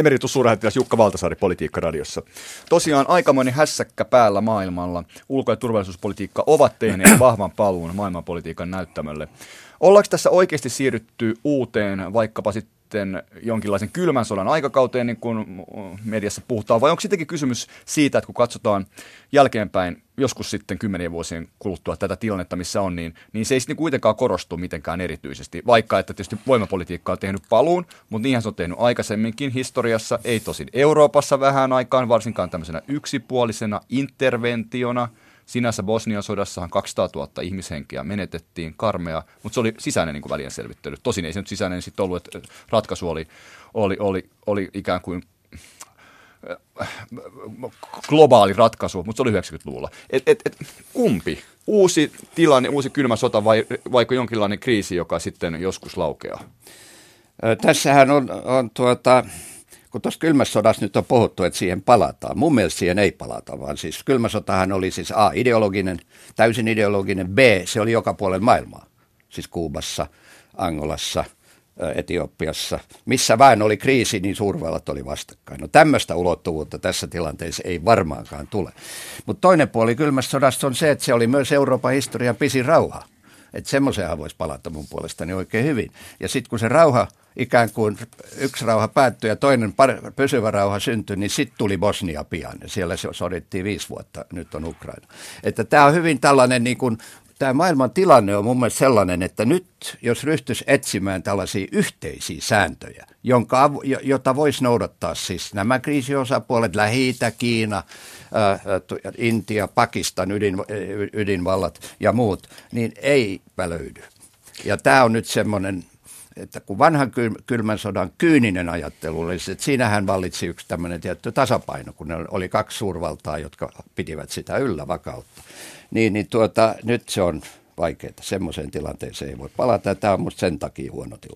Emeritus suurlähettiläs Jukka Valtasaari Politiikka-radiossa. Tosiaan aikamoinen hässäkkä päällä maailmalla. Ulko- ja turvallisuuspolitiikka ovat tehneet vahvan paluun maailmanpolitiikan näyttämölle. Ollaanko tässä oikeasti siirrytty uuteen, vaikkapa sitten jonkinlaisen kylmän sodan aikakauteen, niin kuin mediassa puhutaan, vai onko sittenkin kysymys siitä, että kun katsotaan jälkeenpäin joskus sitten kymmenien vuosien kuluttua tätä tilannetta, missä on, niin, niin se ei sitten kuitenkaan korostu mitenkään erityisesti, vaikka että tietysti voimapolitiikka on tehnyt paluun, mutta niinhän se on tehnyt aikaisemminkin historiassa, ei tosin Euroopassa vähän aikaan, varsinkaan tämmöisenä yksipuolisena interventiona – Sinänsä Bosnian sodassahan 200 000 ihmishenkiä menetettiin, karmea, mutta se oli sisäinen niin välien selvittely. Tosin ei se nyt sisäinen sitten ollut, että ratkaisu oli, oli, oli, oli ikään kuin globaali ratkaisu, mutta se oli 90-luvulla. Et, et, et, kumpi? Uusi tilanne, uusi kylmä sota vai vaikka jonkinlainen kriisi, joka sitten joskus laukeaa? Tässähän on, on tuota, kun tuossa kylmässä sodassa nyt on puhuttu, että siihen palataan. Mun mielestä siihen ei palata, vaan siis kylmä sotahan oli siis A, ideologinen, täysin ideologinen, B, se oli joka puolella maailmaa. Siis Kuubassa, Angolassa, Etiopiassa. Missä vain oli kriisi, niin suurvallat oli vastakkain. No tämmöistä ulottuvuutta tässä tilanteessa ei varmaankaan tule. Mutta toinen puoli kylmästä sodasta on se, että se oli myös Euroopan historian pisin rauha. Että semmoiseenhan voisi palata mun puolestani oikein hyvin. Ja sitten kun se rauha ikään kuin yksi rauha päättyi ja toinen pysyvä rauha syntyi, niin sitten tuli Bosnia pian. Siellä se sodittiin viisi vuotta, nyt on Ukraina. Että tämä on hyvin tällainen niin kuin tämä maailman tilanne on mun mielestä sellainen, että nyt jos ryhtyisi etsimään tällaisia yhteisiä sääntöjä, jonka, jota voisi noudattaa siis nämä kriisiosapuolet, Lähi-Itä, Kiina, Intia, Pakistan, ydin, ydinvallat ja muut, niin ei löydy. Ja tämä on nyt semmoinen että kun vanhan kylmän sodan kyyninen ajattelu oli, että siinähän vallitsi yksi tämmöinen tietty tasapaino, kun ne oli kaksi suurvaltaa, jotka pitivät sitä yllä vakautta. Niin, niin tuota, nyt se on vaikeaa. Semmoiseen tilanteeseen ei voi palata. Tämä on sen takia huono tilanne.